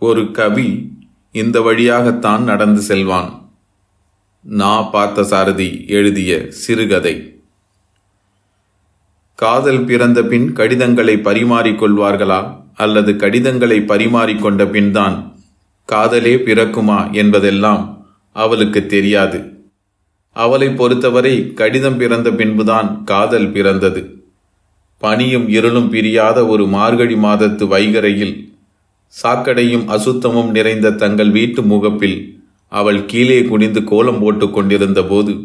ஒரு கவி இந்த வழியாகத்தான் நடந்து செல்வான். நா பார்த்த சாரதி எழுதிய சிறுகதை. காதல் பிறந்த பின் கடிதங்களை பரிமாறிக்கொள்வார்களா அல்லது கடிதங்களை பரிமாறிக்கொண்ட பின்தான் காதலே பிறக்குமா என்பதெல்லாம் அவளுக்கு தெரியாது. அவளை பொறுத்தவரை கடிதம் பிறந்த பின்புதான் காதல் பிறந்தது. பனியும் இருளும் பிரியாத ஒரு மார்கழி மாதத்து வைகரையில் சாக்கடையும் அசுத்தமும் நிறைந்த தங்கள் வீட்டு முகப்பில் அவள் கீழே குனிந்து கோலம் போட்டுக் கொண்டிருந்த போது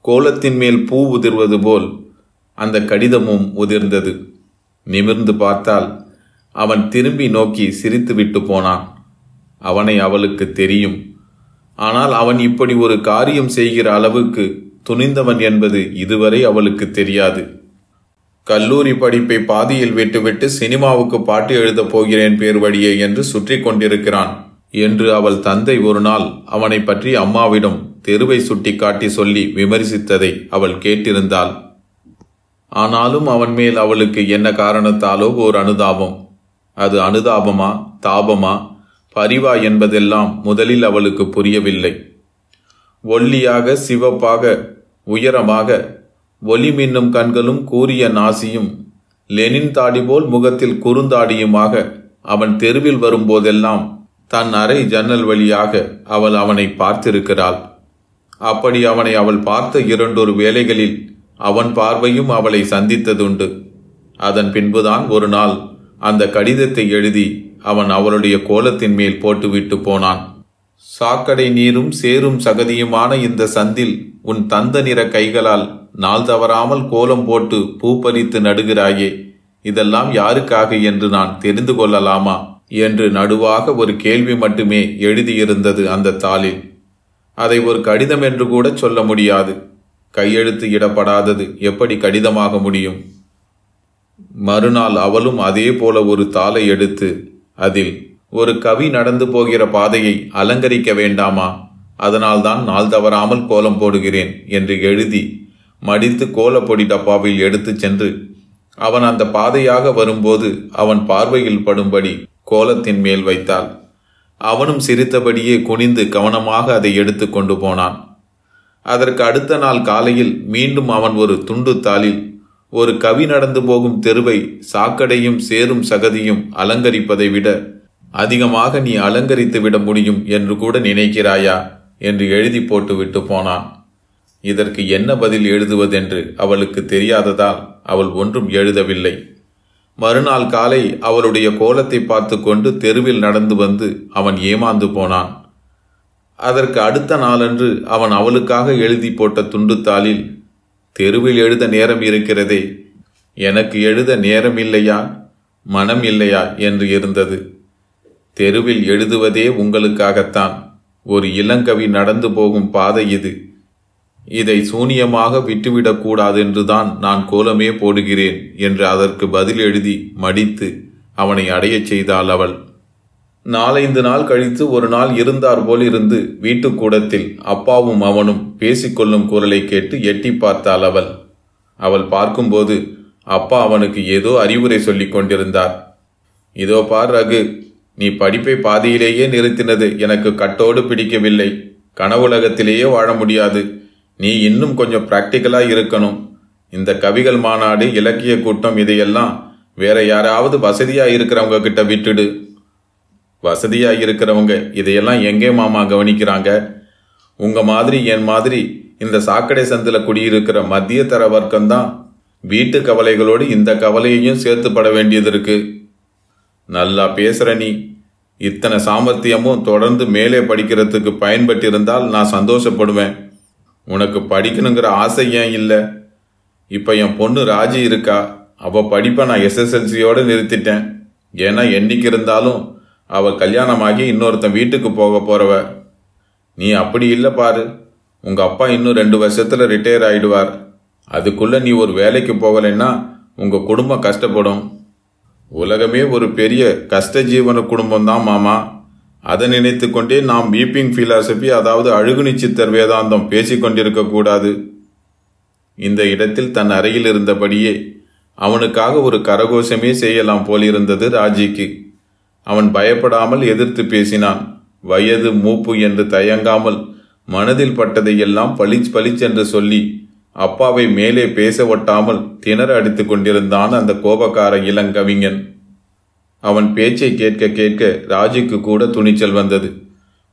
கோலத்தின் மேல் பூ உதிர்வது போல் அந்த கடிதமும் உதிர்ந்தது. நிமிர்ந்து பார்த்தால் அவன் திரும்பி நோக்கி சிரித்துவிட்டு போனான். அவனை அவளுக்கு தெரியும். ஆனால் அவன் இப்படி ஒரு காரியம் செய்கிற அளவுக்கு துணிந்தவன் என்பது இதுவரை அவளுக்கு தெரியாது. கல்லூரி படிப்பை பாதியில் விட்டுவிட்டு சினிமாவுக்கு பாட்டு எழுதப் போகிறேன் பேர் வழியே என்று சுற்றி கொண்டிருக்கிறான். என்று அவள் தந்தை ஒரு நாள் அவனை பற்றி அம்மாவிடம் தெருவை சுட்டி காட்டி சொல்லி விமர்சித்ததை அவள் கேட்டிருந்தாள். ஆனாலும் அவன் மேல் அவளுக்கு என்ன காரணத்தாலோ ஓர் அனுதாபம். அது அனுதாபமா தாபமா பரிவா என்பதெல்லாம் முதலில் அவளுக்கு புரியவில்லை. ஒல்லியாக சிவப்பாக உயரமாக ஒலி மின்னும் கண்களும் கூரிய நாசியும் லெனின் தாடி போல் முகத்தில் குறுந்தாடியுமாக அவன் தெருவில் வரும்போதெல்லாம் தன் அறை ஜன்னல் வழியாக அவள் அவனை பார்த்திருக்கிறாள். அப்படி அவனை அவள் பார்த்த இரண்டொரு வேளைகளில் அவன் பார்வையும் அவளை சந்தித்ததுண்டு. அதன் பின்புதான் ஒரு நாள் அந்த கடிதத்தை எழுதி அவன் அவளுடைய கோலத்தின் மேல் போட்டுவிட்டு போனான். சாக்கடை நீரும் சேரும் சகதியுமான இந்த சந்தில் உன் தந்த நிற கைகளால் நாள் தவறாமல் கோலம் போட்டு பூ பறித்து நடுகிறாயே இதெல்லாம் யாருக்காக என்று நான் தெரிந்து கொள்ளலாமா? என்று நடுவாக ஒரு கேள்வி மட்டுமே எழுதியிருந்தது அந்த தாளில். அதை ஒரு கடிதம் என்று கூட சொல்ல முடியாது. கையெழுத்து இடப்படாதது எப்படி கடிதமாக முடியும்? மறுநாள் அவளும் அதே போல ஒரு தாளை எடுத்து அதில் ஒரு கவி நடந்து போகிற பாதையை அலங்கரிக்க வேண்டாமா? அதனால்தான் நாள் தவறாமல் கோலம் போடுகிறேன் என்று எழுதி மடித்து கோலப்பொடி டப்பாவில் எடுத்துச் சென்று அவன் அந்த பாதையாக வரும்போது அவன் பார்வையில் படும்படி கோலத்தின் மேல் வைத்தாள். அவனும் சிரித்தபடியே குனிந்து கவனமாக அதை எடுத்து கொண்டு போனான். அதற்கு அடுத்த நாள் காலையில் மீண்டும் அவன் ஒரு துண்டு தாளில் ஒரு கவி நடந்து போகும் தெருவை சாக்கடையும் சேரும் சகதியும் அலங்கரிப்பதை விட அதிகமாக நீ அலங்கரித்து விட முடியும் என்று கூட நினைக்கிறாயா? என்று எழுதி போட்டுவிட்டு போனான். இதற்கு என்ன பதில் எழுதுவதென்று அவளுக்கு தெரியாததால் அவள் ஒன்றும் எழுதவில்லை. மறுநாள் காலை அவளுடைய கோலத்தை பார்த்து கொண்டு தெருவில் நடந்து வந்து அவன் ஏமாந்து போனான். அதற்கு அடுத்த நாளன்று அவன் அவளுக்காக எழுதி போட்ட துண்டுத்தாளில் தெருவில் எழுத நேரம் இருக்கிறதே எனக்கு எழுத நேரம் இல்லையா மனம் இல்லையா? என்று இருந்தது. தெருவில் எழுதுவதே உங்களுக்காகத்தான். ஒரு இளங்கவி நடந்து போகும் பாதை இது. இதை சூனியமாக விட்டுவிடக்கூடாதென்றுதான் நான் கோலமே போடுகிறேன் என்று அதற்கு பதில் எழுதி மடித்து அவனை அடையச் செய்தாள் அவள். நாலைந்து நாள் கழித்து ஒரு நாள் இருந்தார் போல் இருந்து வீட்டுக்கூடத்தில் அப்பாவும் அவனும் பேசிக்கொள்ளும் குரலை கேட்டு எட்டி பார்த்தாள் அவள். அவள் பார்க்கும்போது அப்பா அவனுக்கு ஏதோ அறிவுரை சொல்லிக் கொண்டிருந்தார். இதோ பார் ரகு நீ படிப்பை பாதியிலேயே நிறுத்தினது எனக்கு கட்டோடு பிடிக்கவில்லை. கனவுலகத்திலேயே வாழ முடியாது. நீ இன்னும் கொஞ்சம் பிராக்டிக்கலா இருக்கணும். இந்த கவிகள் மாநாடு இலக்கிய கூட்டம் இதையெல்லாம் வேற யாராவது வசதியா இருக்கிறவங்க கிட்ட விட்டுடு. வசதியா இருக்கிறவங்க இதையெல்லாம் எங்கே மாமா கவனிக்கிறாங்க? உங்க மாதிரி என் மாதிரி இந்த சாக்கடை சந்தில குடியிருக்கிற மத்திய தர வர்க்கம்தான் வீட்டு கவலைகளோடு இந்த கவலையையும் சேர்த்து பட வேண்டியது இருக்குது நல்லா பேசுற நீ. இத்தனை சாமர்த்தியமும் தொடர்ந்து மேலே படிக்கிறதுக்கு பயன்பட்டிருந்தால் நான் சந்தோஷப்படுவேன். உனக்கு படிக்கணுங்கிற ஆசை ஏன் இல்லை? இப்போ என் பொண்ணு ராஜி இருக்கா? அவள் படிப்பை நான் எஸ்எஸ்எல்சியோடு நிறுத்திட்டேன். ஏன்னா என்னைக்கு இருந்தாலும் அவள் கல்யாணமாகி இன்னொருத்தன் வீட்டுக்கு போக போகிறவ நீ அப்படி இல்லை பாரு. உங்கள் அப்பா இன்னும் ரெண்டு வருஷத்தில் ரிட்டையர் ஆகிடுவார் அதுக்குள்ளே நீ ஒரு வேலைக்கு போகலைன்னா உங்கள் குடும்பம் கஷ்டப்படும். உலகமே ஒரு பெரிய கஷ்ட ஜீவன குடும்பம் தான் மாமா. அதை நினைத்து கொண்டே நாம் வீப்பிங் பிலாசபி அதாவது அழுகுனி சித்தர் வேதாந்தம் பேசிக்கொண்டிருக்க கூடாது. இந்த இடத்தில் தன் அறையில் இருந்தபடியே அவனுக்காக ஒரு கரகோஷமே செய்யலாம் போலிருந்தது ராஜிக்கு. அவன் பயப்படாமல் எதிர்த்து பேசினான். வயது மூப்பு என்று தயங்காமல் மனதில் பட்டதையெல்லாம் பளிச் பளிச்சென்று சொல்லி அப்பாவை மேலே பேச ஒட்டாமல் திணற அடித்துக் கொண்டிருந்தான் அந்த கோபக்கார இளங்கவிஞன் அவன் பேச்சை கேட்க கேட்க ராஜுக்கு கூட துணிச்சல் வந்தது.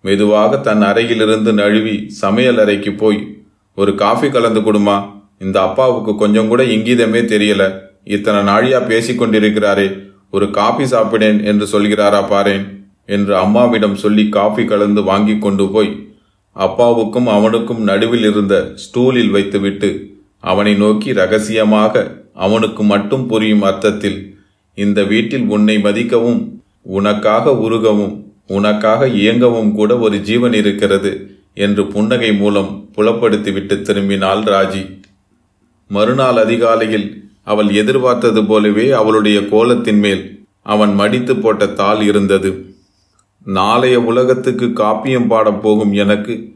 மெதுவாக தன் அறையிலிருந்து நழுவி சமையல் அறைக்கு போய் ஒரு காஃபி கலந்து கொடுமா. இந்த அப்பாவுக்கு கொஞ்சம் கூட இங்கீதமே தெரியல. இத்தனை நாழியா பேசிக் கொண்டிருக்கிறாரே. ஒரு காபி சாப்பிடேன் என்று சொல்கிறாரா பாரேன்? என்று அம்மாவிடம் சொல்லி காஃபி கலந்து வாங்கி கொண்டு போய் அப்பாவுக்கும் அவனுக்கும் நடுவில் இருந்த ஸ்டூலில் வைத்துவிட்டு அவனை நோக்கி ரகசியமாக அவனுக்கு மட்டும் புரியும் அர்த்தத்தில் இந்த வீட்டில் உன்னை மதிக்கவும் உனக்காக உருகவும் உனக்காக இயங்கவும் கூட ஒரு ஜீவன் இருக்கிறது என்று புன்னகை மூலம் புலப்படுத்திவிட்டு திரும்பினாள் ராஜி. மறுநாள் அதிகாலையில் அவள் எதிர்பார்த்தது போலவே அவளுடைய கோலத்தின் மேல் அவன் மடித்து போட்ட தாள் இருந்தது. நாளைய உலகத்துக்கு காப்பியம் பாடப் போகும் எனக்கு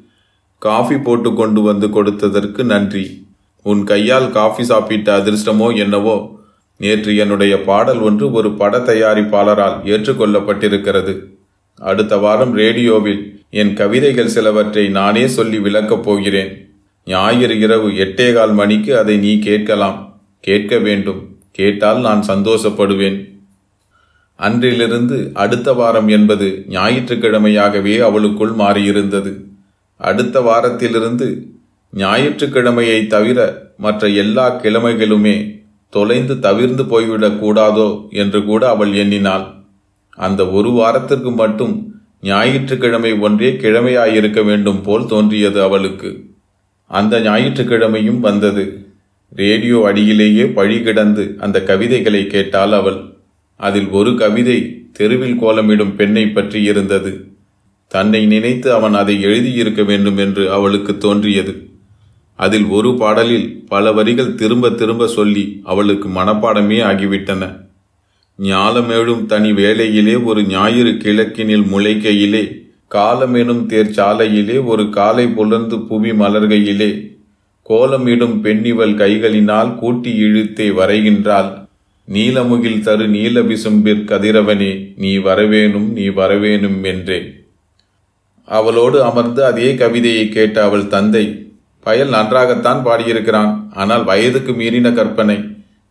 காஃபி போட்டு கொண்டு வந்து கொடுத்ததற்கு நன்றி. உன் கையால் காஃபி சாப்பிட்ட அதிர்ஷ்டமோ என்னவோ? நேற்று என்னுடைய பாடல் ஒன்று ஒரு பட தயாரிப்பாளரால் ஏற்றுக்கொள்ளப்பட்டிருக்கிறது. அடுத்த வாரம் ரேடியோவில் என் கவிதைகள் சிலவற்றை நானே சொல்லி விளக்கப் போகிறேன். ஞாயிறு இரவு எட்டேகால் மணிக்கு அதை நீ கேட்கலாம். கேட்க வேண்டும். கேட்டால் நான் சந்தோஷப்படுவேன். அன்றிலிருந்து அடுத்த வாரம் என்பது ஞாயிற்றுக்கிழமையாகவே அவளுக்குள் மாறியிருந்தது. அடுத்த வாரத்திலிருந்து ஞாயிற்றுக்கிழமையை தவிர மற்ற எல்லா கிழமைகளுமே தொலைந்து தவிர்ந்து போய்விடக் கூடாதோ என்று கூட அவள் எண்ணினாள். அந்த ஒரு வாரத்திற்கு மட்டும் ஞாயிற்றுக்கிழமை ஒன்றே கிழமையாயிருக்க வேண்டும் போல் தோன்றியது அவளுக்கு. அந்த ஞாயிற்றுக்கிழமையும் வந்தது. ரேடியோ அடியிலேயே பழி கிடந்து அந்த கவிதைகளை கேட்டாள் அவள். அதில் ஒரு கவிதை தெருவில் கோலமிடும் பெண்ணை பற்றி இருந்தது. தன்னை நினைத்து அவன் அதை எழுதியிருக்க வேண்டும் என்று அவளுக்கு தோன்றியது. அதில் ஒரு பாடலில் பல வரிகள் திரும்ப திரும்ப சொல்லி அவளுக்கு மனப்பாடமே ஆகிவிட்டன. ஞாலமேழும் தனி வேளையிலே ஒரு ஞாயிறு கிழக்கினில் முளைக்கையிலே காலமெனும் தேர்ச்சாலையிலே ஒரு காலை புலர்ந்து புவி மலர்கையிலே கோலமிடும் பெண்ணிவள் கைகளினால் கூட்டி இழுத்தே வரைகின்றாள் நீலமுகில் தரு நீல விசும்பிற் கதிரவனே நீ வரவேணும் நீ வரவேணும் என்றே. அவளோடு அமர்ந்து அதே கவிதையை கேட்ட அவள் தந்தை பயல் நன்றாகத்தான் பாடியிருக்கிறான் ஆனால் வயதுக்கு மீறின கற்பனை.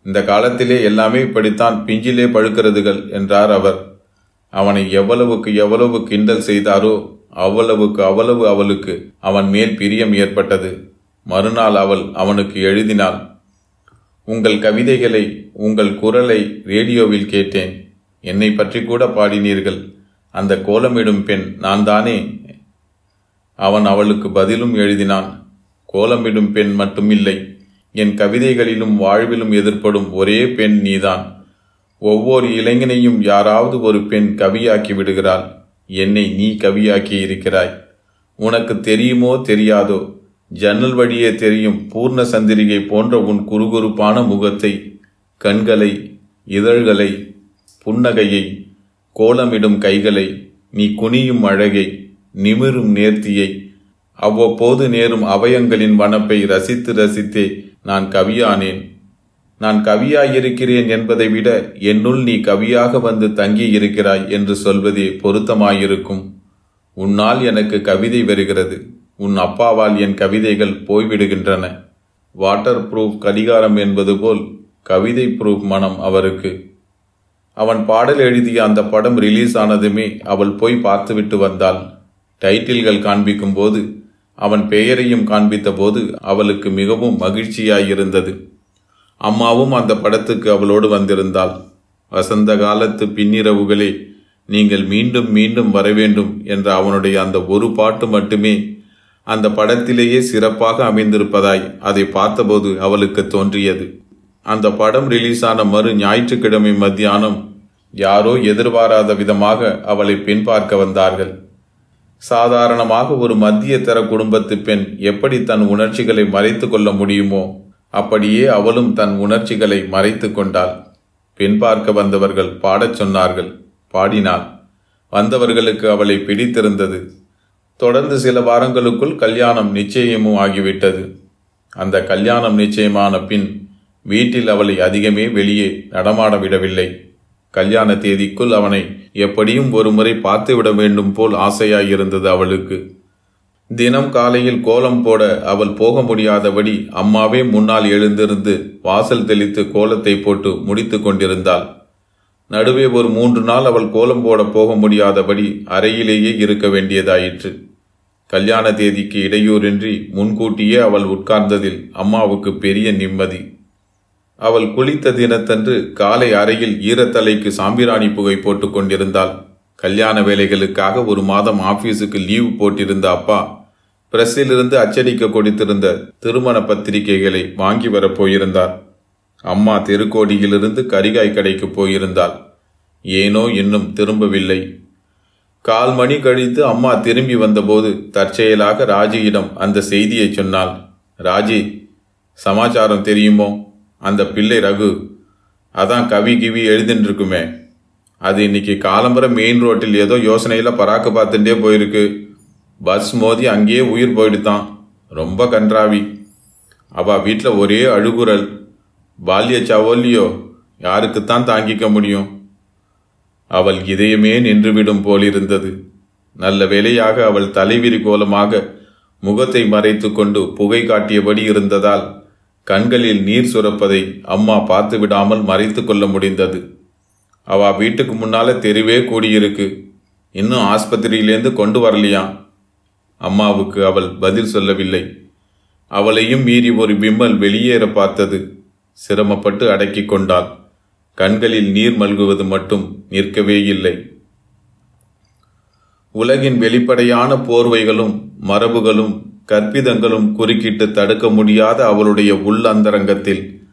இந்த காலத்திலே எல்லாமே இப்படித்தான் பிஞ்சிலே பழுக்கிறதுகள் என்றார் அவர். அவனை எவ்வளவுக்கு எவ்வளவு கிண்டல் செய்தாரோ அவ்வளவுக்கு அவ்வளவு அவளுக்கு அவன் மேல் பிரியம் ஏற்பட்டது. மறுநாள் அவள் அவனுக்கு எழுதினாள் உங்கள் கவிதைகளை உங்கள் குரலை ரேடியோவில் கேட்டேன். என்னை பற்றி கூட பாடினீர்கள். அந்த கோலமிடும் பெண் நான் தானே அவன் அவளுக்கு பதிலும் எழுதினான். கோலமிடும் பெண் மட்டுமில்லை. என் கவிதைகளிலும் வாழ்விலும் எதிர்ப்படும் ஒரே பெண் நீதான். ஒவ்வொரு இளைஞனையும் யாராவது ஒரு பெண் கவியாக்கி விடுகிறாள். என்னை நீ கவியாக்கி இருக்கிறாய் உனக்கு தெரியுமோ தெரியாதோ? ஜன்னல் வழியே தெரியும் பூர்ண சந்திரிகை போன்ற உன் குறுகுறுப்பான முகத்தை கண்களை இதழ்களை புன்னகையை கோலமிடும் கைகளை நீ குனியும் அழகை நிமிரும் நேர்த்தியை அவ்வப்போது நேரும் அவயங்களின் வனப்பை ரசித்து ரசித்தே நான் கவியானேன். நான் கவியாயிருக்கிறேன் என்பதை விட என்னுள் நீ கவியாக வந்து தங்கி இருக்கிறாய் என்று சொல்வதே பொருத்தமாயிருக்கும். உன்னால் எனக்கு கவிதை வருகிறது. உன் அப்பாவால் என் கவிதைகள் போய்விடுகின்றன. வாட்டர் ப்ரூஃப் கடிகாரம் என்பது போல் கவிதை ப்ரூஃப் மனம் அவருக்கு. அவன் பாடல் எழுதிய அந்த படம் ரிலீஸ் ஆனதுமே அவள் போய் பார்த்துவிட்டு வந்தாள். டைட்டில்கள் காண்பிக்கும் போது அவன் பெயரையும் காண்பித்த போது அவளுக்கு மிகவும் மகிழ்ச்சியாயிருந்தது. அம்மாவும் அந்த படத்துக்கு அவளோடு வந்திருந்தாள். வசந்த காலத்து பின்னிரவுகளே நீங்கள் மீண்டும் மீண்டும் வரவேண்டும் என்ற அவனுடைய அந்த ஒரு பாட்டு மட்டுமே அந்த படத்திலேயே சிறப்பாக அமைந்திருப்பதாய் அதை பார்த்தபோது அவளுக்கு தோன்றியது. அந்த படம் ரிலீஸ் ஆன மறு ஞாயிற்றுக்கிழமை மத்தியானம் யாரோ எதிர்பாராத விதமாக அவளை பெண் பார்க்க வந்தார்கள். சாதாரணமாக ஒரு மத்திய தர குடும்பத்து பெண் எப்படி தன் உணர்ச்சிகளை மறைத்து கொள்ள முடியுமோ அப்படியே அவளும் தன் உணர்ச்சிகளை மறைத்து கொண்டாள். பெண் பார்க்க வந்தவர்கள் பாடச் சொன்னார்கள். பாடினாள். வந்தவர்களுக்கு அவளை பிடித்திருந்தது. தொடர்ந்து சில வாரங்களுக்குள் கல்யாணம் நிச்சயமும் ஆகிவிட்டது. அந்த கல்யாணம் நிச்சயமான பின் வீட்டில் அவளை அதிகமே வெளியே நடமாட விடவில்லை கல்யாண தேதிக்குள் அவனை எப்படியும் ஒருமுறை பார்த்துவிட வேண்டும் போல் ஆசையாயிருந்தது அவளுக்கு. தினம் காலையில் கோலம் போட அவள் போக முடியாதபடி அம்மாவே முன்னால் எழுந்திருந்து வாசல் தெளித்து கோலத்தை போட்டு முடித்து கொண்டிருந்தாள். நடுவே ஒரு மூன்று நாள் அவள் கோலம் போட போக முடியாதபடி அறையிலேயே இருக்க வேண்டியதாயிற்று. கல்யாண தேதிக்கு இடையூறின்றி முன்கூட்டியே அவள் உட்கார்ந்ததில் அம்மாவுக்கு பெரிய நிம்மதி. அவள் குளித்த தினத்தன்று காலை அறையில் ஈரத்தலைக்கு சாம்பிராணி புகை போட்டுக் கொண்டிருந்தாள். கல்யாண வேலைகளுக்காக ஒரு மாதம் ஆபீஸுக்கு லீவு போட்டிருந்த அப்பா பிரஸ்ஸிலிருந்து அச்சடிக்க கொடுத்திருந்த திருமண பத்திரிகைகளை வாங்கி வரப் போயிருந்தார். அம்மா திருக்கோடியிலிருந்து கரிகாய் கடைக்கு போயிருந்தாள். ஏனோ இன்னும் திரும்பவில்லை. கால் மணி கழித்து அம்மா திரும்பி வந்தபோது தற்செயலாக ராஜியிடம் அந்த செய்தியை சொன்னாள். ராஜி சமாச்சாரம் தெரியுமோ? அந்த பிள்ளை ரகு. அதான் கவி கிவி எழுதின்னு அது இன்னைக்கு காலம்பரம் மெயின் ரோட்டில் ஏதோ யோசனையில் பராக்கு பார்த்துட்டே போயிருக்கு. பஸ் மோதி அங்கேயே உயிர் போயிடுதான். ரொம்ப கன்றாவி. அவ வீட்டில் ஒரே அழுகுரல். பால்ய சவோல்லியோ யாருக்குத்தான் தாங்கிக்க முடியும். அவள் இதயமே நின்றுவிடும் போலிருந்தது. நல்ல வேலையாக அவள் தலைவிரி கோலமாக முகத்தை மறைத்து கொண்டு புகை காட்டியபடி இருந்ததால் கண்களில் நீர் சுரப்பதை அம்மா பார்த்து விடாமல் மறைத்து கொள்ள முடிந்தது. அவ வீட்டுக்கு முன்னால தெருவே கூடியிருக்கு. இன்னும் ஆஸ்பத்திரியிலேருந்து கொண்டு வரலையாம் அம்மாவுக்கு அவள் பதில் சொல்லவில்லை. அவளையும் மீறி ஒரு விம்மல் வெளியேற பார்த்தது. சிரமப்பட்டு அடக்கிக் கொண்டாள். கண்களில் நீர் மல்குவது மட்டும் நிற்கவே இல்லை. உலகின் வெளிப்படையான போர்வைகளும் மரபுகளும் கற்பிதங்களும் குறுக்கிட்டு தடுக்க முடியாத அவளுடைய உள் அந்தரங்கத்தில்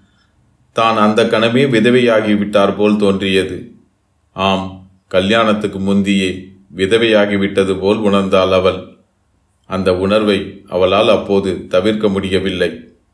தான் அந்த கணமே விதவையாகிவிட்டார் போல் தோன்றியது. ஆம் கல்யாணத்துக்கு முந்தியே விதவையாகிவிட்டது போல் உணர்ந்தாள் அவள். அந்த உணர்வை அவளால் அப்போது தவிர்க்க முடியவில்லை.